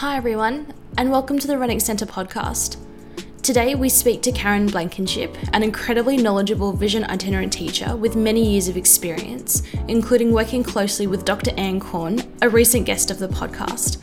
Hi, everyone, and welcome to the Renwick Centre podcast. Today, we speak to Karen Blankenship, an incredibly knowledgeable vision itinerant teacher with many years of experience, including working closely with Dr. Anne Corn, a recent guest of the podcast.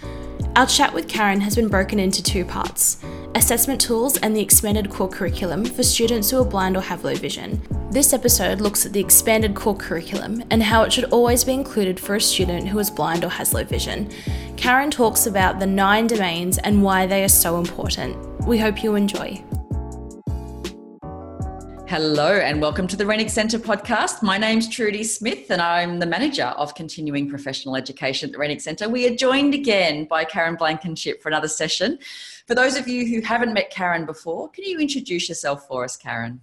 Our chat with Karen has been broken into two parts assessment tools and the expanded core curriculum for students who are blind or have low vision. This episode looks at the expanded core curriculum and how it should always be included for a student who is blind or has low vision. Karen talks about the nine domains and why they are so important. We hope you enjoy. Hello and welcome to the Renwick Centre podcast. My name's Trudy Smith and I'm the manager of continuing professional education at the Renwick Centre. We are joined again by Karen Blankenship for another session. For those of you who haven't met Karen before, can you introduce yourself for us, Karen?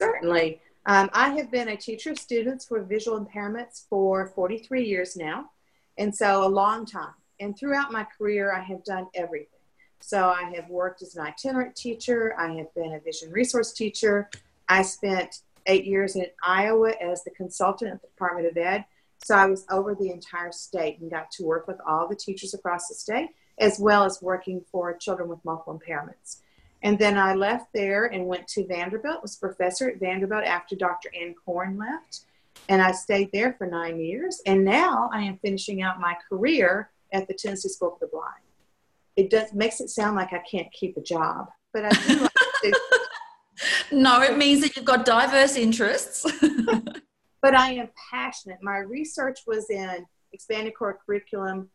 Certainly. Um, I have been a teacher of students with visual impairments for 43 years now, and so a long time. And throughout my career, I have done everything. So I have worked as an itinerant teacher, I have been a vision resource teacher, I spent eight years in Iowa as the consultant at the Department of Ed. So I was over the entire state and got to work with all the teachers across the state, as well as working for children with multiple impairments. And then I left there and went to Vanderbilt, was professor at Vanderbilt after Dr. Anne Corn left. And I stayed there for nine years. And now I am finishing out my career at the Tennessee School for the Blind. It does makes it sound like I can't keep a job, but I do like to no, it means that you've got diverse interests. but I am passionate. My research was in expanded core curriculum,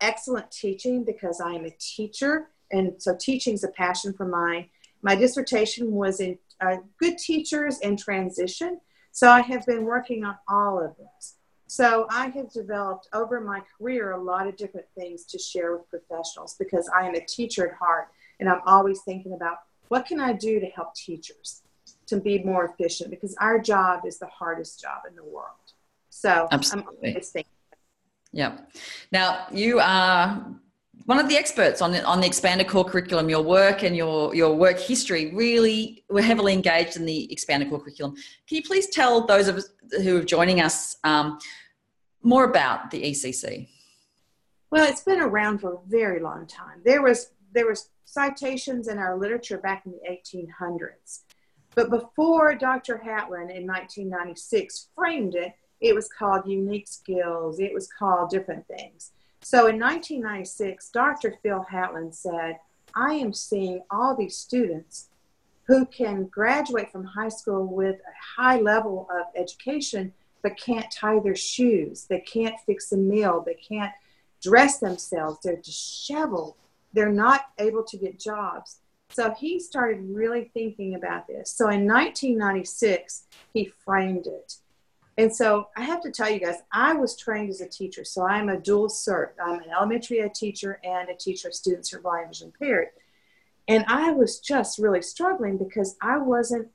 excellent teaching because I am a teacher, and so teaching is a passion for mine. My dissertation was in uh, good teachers and transition, so I have been working on all of this. So I have developed over my career a lot of different things to share with professionals because I am a teacher at heart, and I'm always thinking about what can I do to help teachers to be more efficient? Because our job is the hardest job in the world. So Absolutely. I'm Yeah. Now you are one of the experts on the, on the expanded core curriculum. Your work and your your work history really were heavily engaged in the expanded core curriculum. Can you please tell those of us who are joining us um, more about the ECC? Well, it's been around for a very long time. There was there was citations in our literature back in the 1800s. But before Dr. Hatlen in 1996 framed it, it was called unique skills, it was called different things. So in 1996, Dr. Phil Hatlen said, I am seeing all these students who can graduate from high school with a high level of education but can't tie their shoes, they can't fix a meal, they can't dress themselves, they're disheveled they're not able to get jobs. So he started really thinking about this. So in 1996, he framed it. And so I have to tell you guys, I was trained as a teacher. So I'm a dual cert. I'm an elementary ed teacher and a teacher of students who are blind vision impaired. And I was just really struggling because I wasn't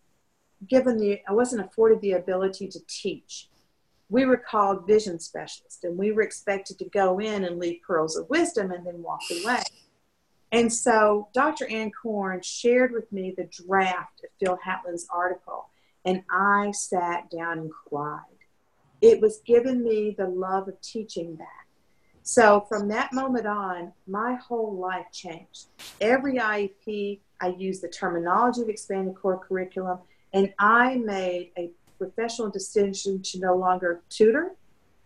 given the, I wasn't afforded the ability to teach. We were called vision specialists and we were expected to go in and leave pearls of wisdom and then walk away. And so Dr. Anne Corn shared with me the draft of Phil Hatlen's article, and I sat down and cried. It was giving me the love of teaching back. So from that moment on, my whole life changed. Every IEP, I used the terminology of expanded core curriculum, and I made a professional decision to no longer tutor.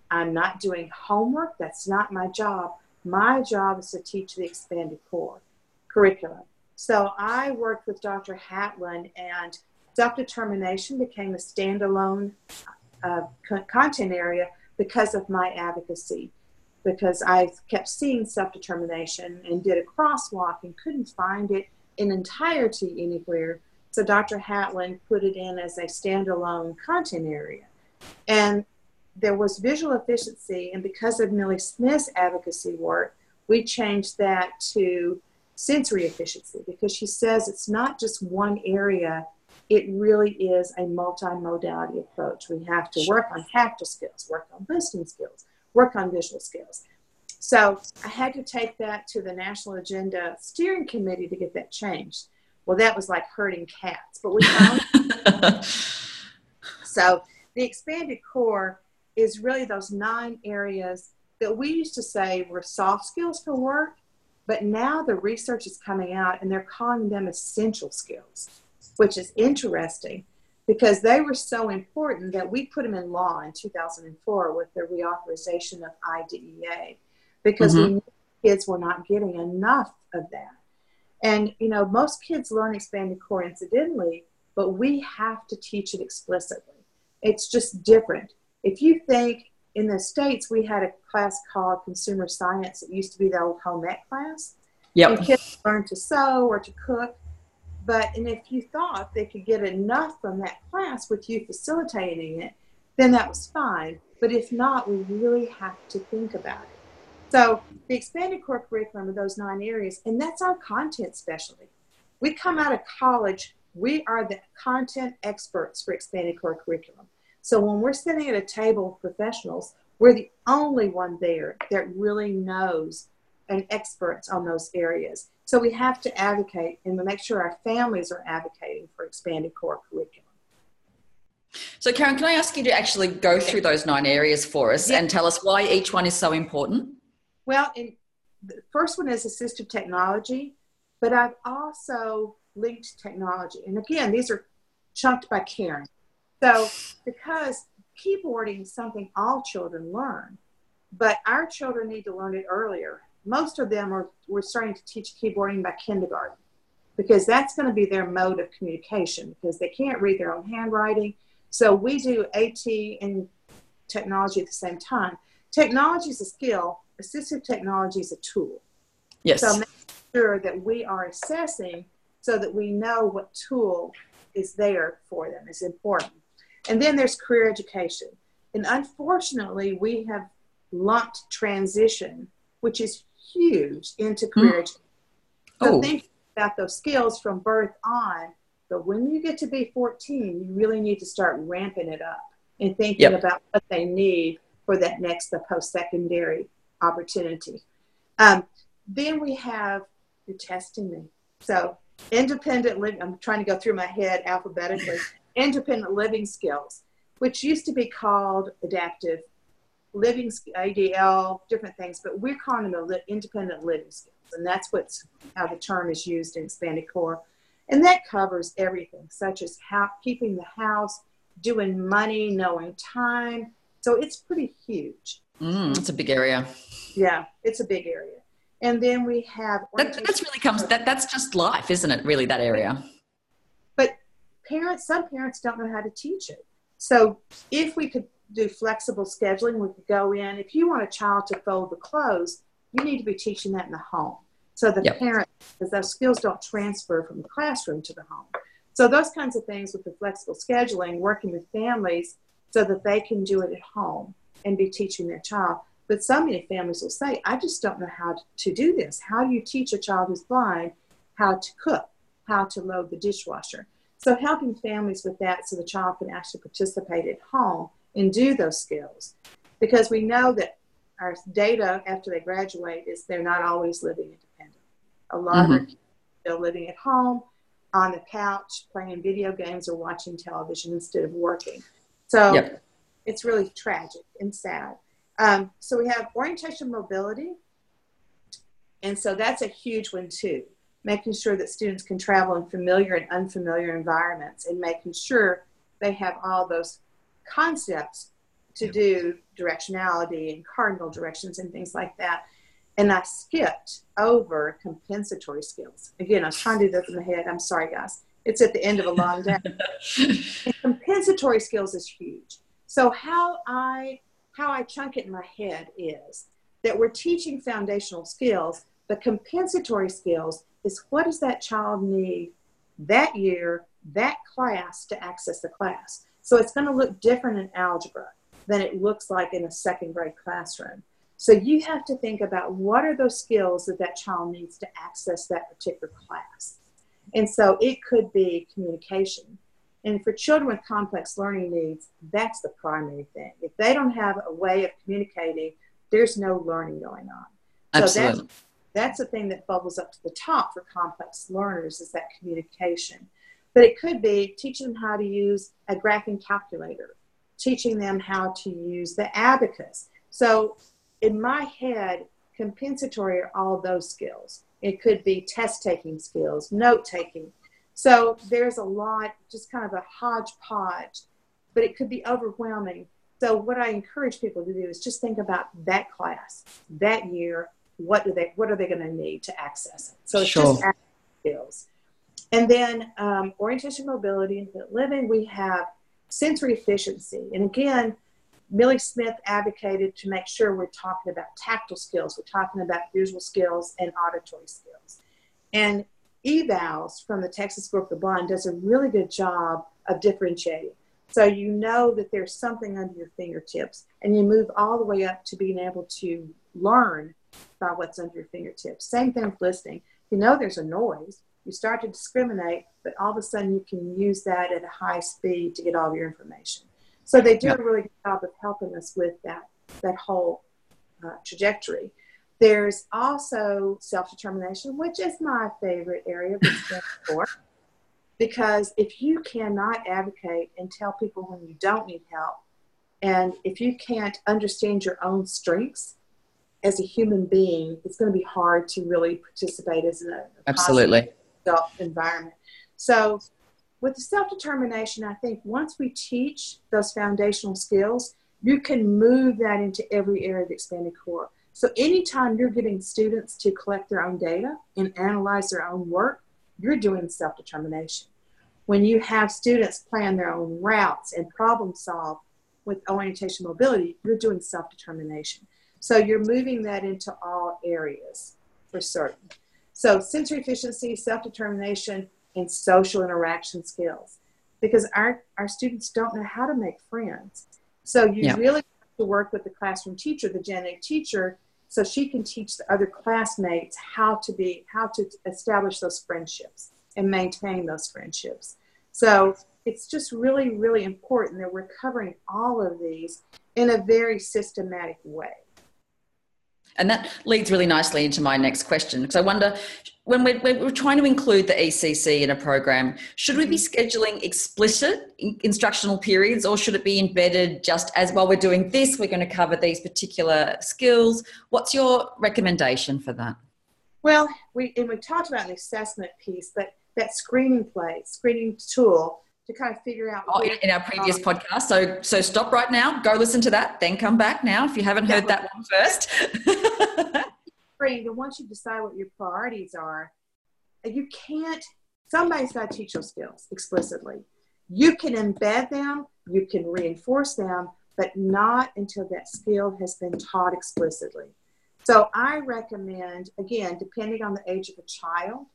I'm not doing homework. That's not my job. My job is to teach the expanded core curriculum. So I worked with Dr. Hatlen, and self determination became a standalone uh, content area because of my advocacy. Because I kept seeing self determination and did a crosswalk and couldn't find it in entirety anywhere. So Dr. Hatlen put it in as a standalone content area. And there was visual efficiency, and because of Millie Smith's advocacy work, we changed that to sensory efficiency because she says it's not just one area, it really is a multimodality approach. We have to work on tactile skills, work on listening skills, work on visual skills. So I had to take that to the National Agenda Steering Committee to get that changed. Well, that was like herding cats, but we found. so the expanded core is really those nine areas that we used to say were soft skills for work, But now the research is coming out and they're calling them essential skills, which is interesting because they were so important that we put them in law in 2004 with the reauthorization of IDEA because mm-hmm. we knew kids were not getting enough of that. And, you know, most kids learn expanded core incidentally, but we have to teach it explicitly. It's just different. If you think in the States, we had a class called Consumer Science. It used to be the old home ec class. Yep. And kids learn to sew or to cook. But, and if you thought they could get enough from that class with you facilitating it, then that was fine. But if not, we really have to think about it. So the expanded core curriculum of those nine areas, and that's our content specialty. We come out of college, we are the content experts for expanded core curriculum. So when we're sitting at a table of professionals, we're the only one there that really knows and experts on those areas. So we have to advocate and make sure our families are advocating for expanded core curriculum. So, Karen, can I ask you to actually go through those nine areas for us yeah. and tell us why each one is so important? Well, in, the first one is assistive technology, but I've also linked technology. And again, these are chunked by Karen. So, because keyboarding is something all children learn, but our children need to learn it earlier. Most of them are we're starting to teach keyboarding by kindergarten because that's going to be their mode of communication because they can't read their own handwriting. So we do AT and technology at the same time. Technology is a skill, assistive technology is a tool. Yes. So make sure that we are assessing so that we know what tool is there for them is important. And then there's career education. And unfortunately, we have lumped transition, which is huge, into career mm. So oh. think about those skills from birth on. But when you get to be 14, you really need to start ramping it up and thinking yep. about what they need for that next, the post secondary opportunity. Um, then we have the testing me. So independent living, I'm trying to go through my head alphabetically independent living skills, which used to be called adaptive living ADL, different things, but we're calling them independent living skills, and that's what's how the term is used in expanded core, and that covers everything, such as how keeping the house, doing money, knowing time. So it's pretty huge. Mm, it's a big area. Yeah, it's a big area. And then we have that, that's really comes that that's just life, isn't it? Really, that area But parents, some parents don't know how to teach it. So if we could do flexible scheduling, we could go in. If you want a child to fold the clothes, you need to be teaching that in the home. So the yep. parent, because those skills don't transfer from the classroom to the home. So those kinds of things with the flexible scheduling, working with families so that they can do it at home and be teaching their child. But so many families will say, I just don't know how to do this. How do you teach a child who's blind how to cook, how to load the dishwasher? So helping families with that so the child can actually participate at home and do those skills. Because we know that our data after they graduate is they're not always living independent. A lot mm-hmm. of them are still living at home, on the couch, playing video games or watching television instead of working. So yep. it's really tragic and sad. Um, so we have orientation mobility. And so that's a huge one too making sure that students can travel in familiar and unfamiliar environments and making sure they have all those concepts to do directionality and cardinal directions and things like that. And I skipped over compensatory skills. Again, I was trying to do this in my head. I'm sorry, guys. It's at the end of a long day. compensatory skills is huge. So how I how I chunk it in my head is that we're teaching foundational skills, but compensatory skills is what does that child need that year, that class to access the class? So it's going to look different in algebra than it looks like in a second grade classroom. So you have to think about what are those skills that that child needs to access that particular class. And so it could be communication. And for children with complex learning needs, that's the primary thing. If they don't have a way of communicating, there's no learning going on. So Absolutely. that's that's the thing that bubbles up to the top for complex learners is that communication. But it could be teaching them how to use a graphing calculator, teaching them how to use the abacus. So in my head, compensatory are all those skills. It could be test taking skills, note taking. So there's a lot, just kind of a hodgepodge, but it could be overwhelming. So what I encourage people to do is just think about that class, that year. What do they? What are they going to need to access it? So it's Sure. just skills. And then um, orientation, mobility, and fit living. We have sensory efficiency, and again, Millie Smith advocated to make sure we're talking about tactile skills, we're talking about visual skills and auditory skills. And evals from the Texas School for the Blind does a really good job of differentiating. So you know that there's something under your fingertips, and you move all the way up to being able to learn by what's under your fingertips. Same thing with listening. You know there's a noise, you start to discriminate, but all of a sudden you can use that at a high speed to get all of your information. So they do Yeah. a really good job of helping us with that that whole uh, trajectory. There's also self determination, which is my favorite area of for. Because if you cannot advocate and tell people when you don't need help, and if you can't understand your own strengths as a human being, it's going to be hard to really participate as a, a Absolutely. Self environment. So, with the self determination, I think once we teach those foundational skills, you can move that into every area of the expanded core. So, anytime you're getting students to collect their own data and analyze their own work, you're doing self determination. When you have students plan their own routes and problem solve with orientation mobility, you're doing self determination. So, you're moving that into all areas for certain. So, sensory efficiency, self determination, and social interaction skills. Because our, our students don't know how to make friends. So, you Yeah. really have to work with the classroom teacher, the Gen A teacher, so she can teach the other classmates how to be, how to establish those friendships and maintain those friendships. So, it's just really, really important that we're covering all of these in a very systematic way. And that leads really nicely into my next question because I wonder when we're, when we're trying to include the ECC in a program, should we be mm-hmm. scheduling explicit instructional periods or should it be embedded just as while we're doing this, we're going to cover these particular skills? What's your recommendation for that? Well, we and we talked about an assessment piece, but that screening play, screening tool to kind of figure out. Oh, in, our previous podcast. So, so stop right now, go listen to that, then come back now if you haven't heard that one first. and once you decide what your priorities are, you can't. Somebody's got to teach those skills explicitly. You can embed them, you can reinforce them, but not until that skill has been taught explicitly. So I recommend, again, depending on the age of a child,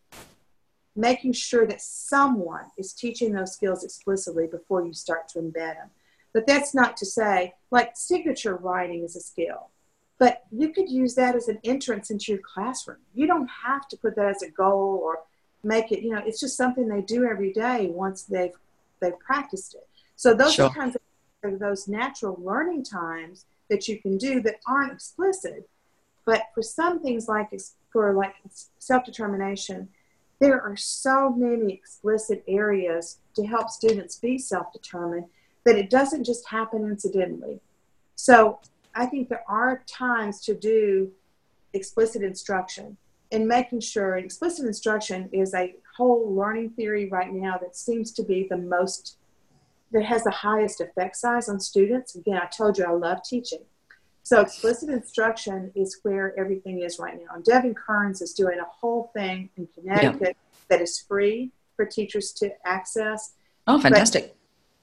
making sure that someone is teaching those skills explicitly before you start to embed them. But that's not to say, like signature writing is a skill, but you could use that as an entrance into your classroom. You don't have to put that as a goal or make it, you know, it's just something they do every day once they've they've practiced it. So those Sure. are kinds of those natural learning times that you can do that aren't explicit. But for some things like for like self-determination, there are so many explicit areas to help students be self-determined that it doesn't just happen incidentally. So I think there are times to do explicit instruction and making sure explicit instruction is a whole learning theory right now that seems to be the most that has the highest effect size on students. Again, I told you I love teaching. So explicit instruction is where everything is right now. And Devin Kearns is doing a whole thing in Connecticut that is free for teachers to access. oh, fantastic.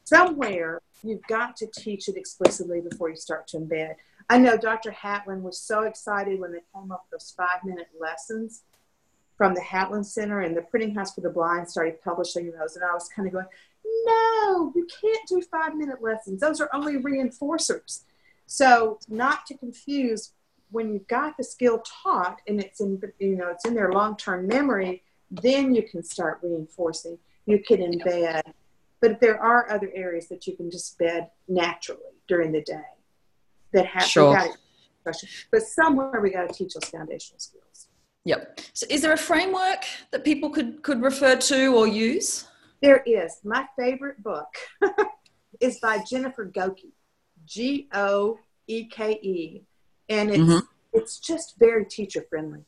Somewhere you've got to teach it explicitly before you start to embed. I know Dr. Hatlen was so excited when they came up with those five minute lessons from the Hatlen Center and the Printing House for the Blind started publishing those. And I was kind of going, no, you can't do five minute lessons. Those are only reinforcers. So, not to confuse when you've got the skill taught and it's in you know it's in their long term memory, then you can start reinforcing. You can embed, but there are other areas that you can just bed naturally during the day that have Sure. but somewhere we got to teach those foundational skills. Yep. So is there a framework that people could, could refer to or use? There is my favorite book is by Jennifer Goeke, G O E K E, and it's Mhm. it's just very teacher friendly.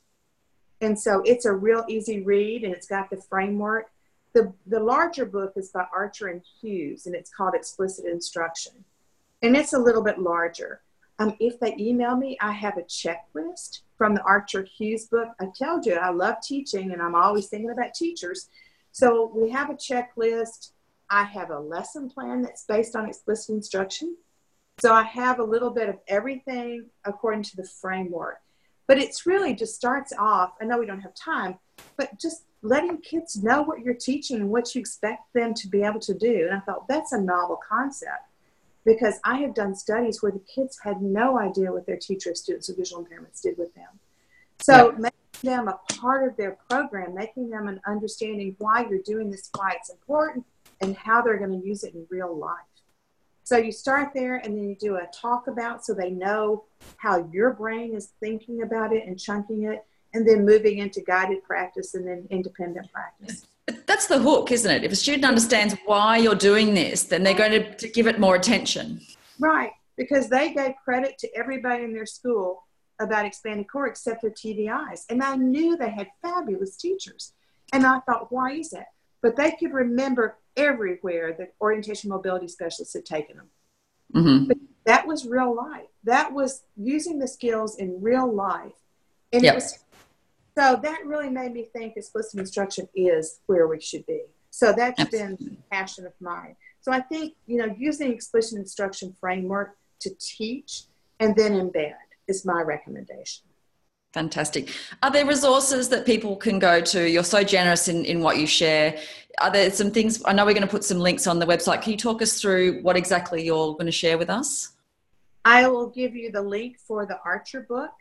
And so it's a real easy read and it's got the framework. The, the larger book is by Archer and Hughes and it's called Explicit Instruction. And it's a little bit larger. Um, if they email me, I have a checklist from the Archer Hughes book. I told you I love teaching and I'm always thinking about teachers. So we have a checklist. I have a lesson plan that's based on explicit instruction. So I have a little bit of everything according to the framework. But it's really just starts off, I know we don't have time, but just letting kids know what you're teaching and what you expect them to be able to do. And I thought that's a novel concept because I have done studies where the kids had no idea what their teacher of students with visual impairments did with them. So yeah. making them a part of their program, making them an understanding why you're doing this, why it's important, and how they're going to use it in real life. So you start there and then you do a talk about so they know how your brain is thinking about it and chunking it, and then moving into guided practice and then independent practice. That's the hook, isn't it? If a student understands why you're doing this, then they're going to, to give it more attention. Right, because they gave credit to everybody in their school about expanded core except their TVIs. And I knew they had fabulous teachers. And I thought, why is that? But they could remember everywhere that orientation mobility specialists had taken them. Mm-hmm. But that was real life. That was using the skills in real life. And yep. it was so that really made me think explicit instruction is where we should be. So that's Absolutely. been a passion of mine. So I think, you know, using explicit instruction framework to teach and then embed is my recommendation. Fantastic. Are there resources that people can go to? You're so generous in, in what you share. Are there some things? I know we're going to put some links on the website. Can you talk us through what exactly you're going to share with us? I will give you the link for the Archer book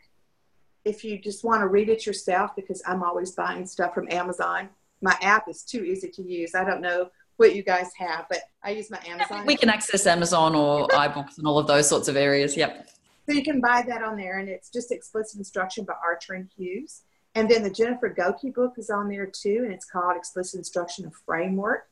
if you just want to read it yourself, because I'm always buying stuff from Amazon. My app is too easy to use. I don't know what you guys have, but I use my Amazon. We can access Amazon or iBooks and all of those sorts of areas. Yep. So you can buy that on there, and it's just explicit instruction by Archer and Hughes. And then the Jennifer Goeke book is on there too, and it's called Explicit Instruction of Framework.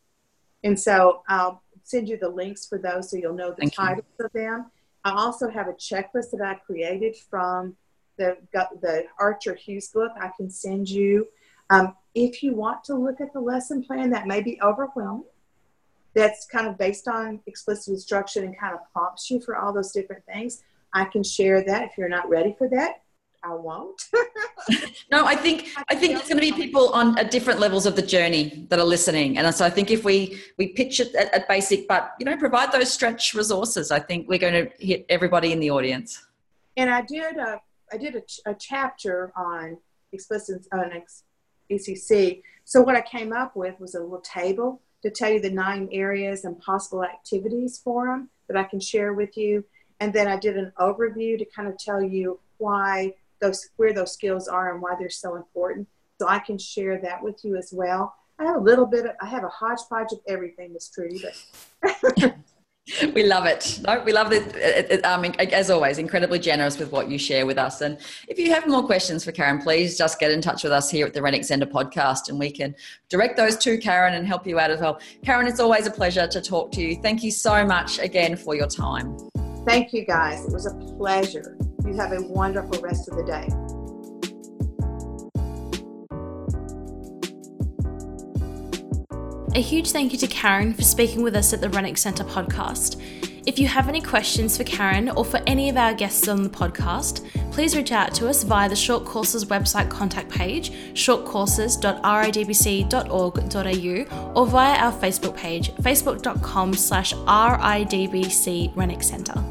And so I'll send you the links for those so you'll know the Thank titles you. of them. I also have a checklist that I created from the, the Archer Hughes book. I can send you. Um, if you want to look at the lesson plan, that may be overwhelming. That's kind of based on explicit instruction and kind of prompts you for all those different things. I can share that if you're not ready for that. I won't. no, I think I think there's going to be people on at different levels of the journey that are listening, and so I think if we we pitch it at, at basic, but you know, provide those stretch resources, I think we're going to hit everybody in the audience. And I did a I did a, a chapter on explicit uh, on ECC. So what I came up with was a little table to tell you the nine areas and possible activities for them that I can share with you. And then I did an overview to kind of tell you why those where those skills are and why they're so important. So I can share that with you as well. I have a little bit of I have a hodgepodge of everything, Miss Trudy, but we love it. No, we love it. it, it um, as always, incredibly generous with what you share with us. And if you have more questions for Karen, please just get in touch with us here at the Renwick Centre podcast and we can direct those to Karen and help you out as well. Karen, it's always a pleasure to talk to you. Thank you so much again for your time. Thank you, guys. It was a pleasure. You have a wonderful rest of the day. A huge thank you to Karen for speaking with us at the Renwick Centre podcast. If you have any questions for Karen or for any of our guests on the podcast, please reach out to us via the Short Courses website contact page, shortcourses.ridbc.org.au, or via our Facebook page, facebook.com slash ridbc Renwick Centre.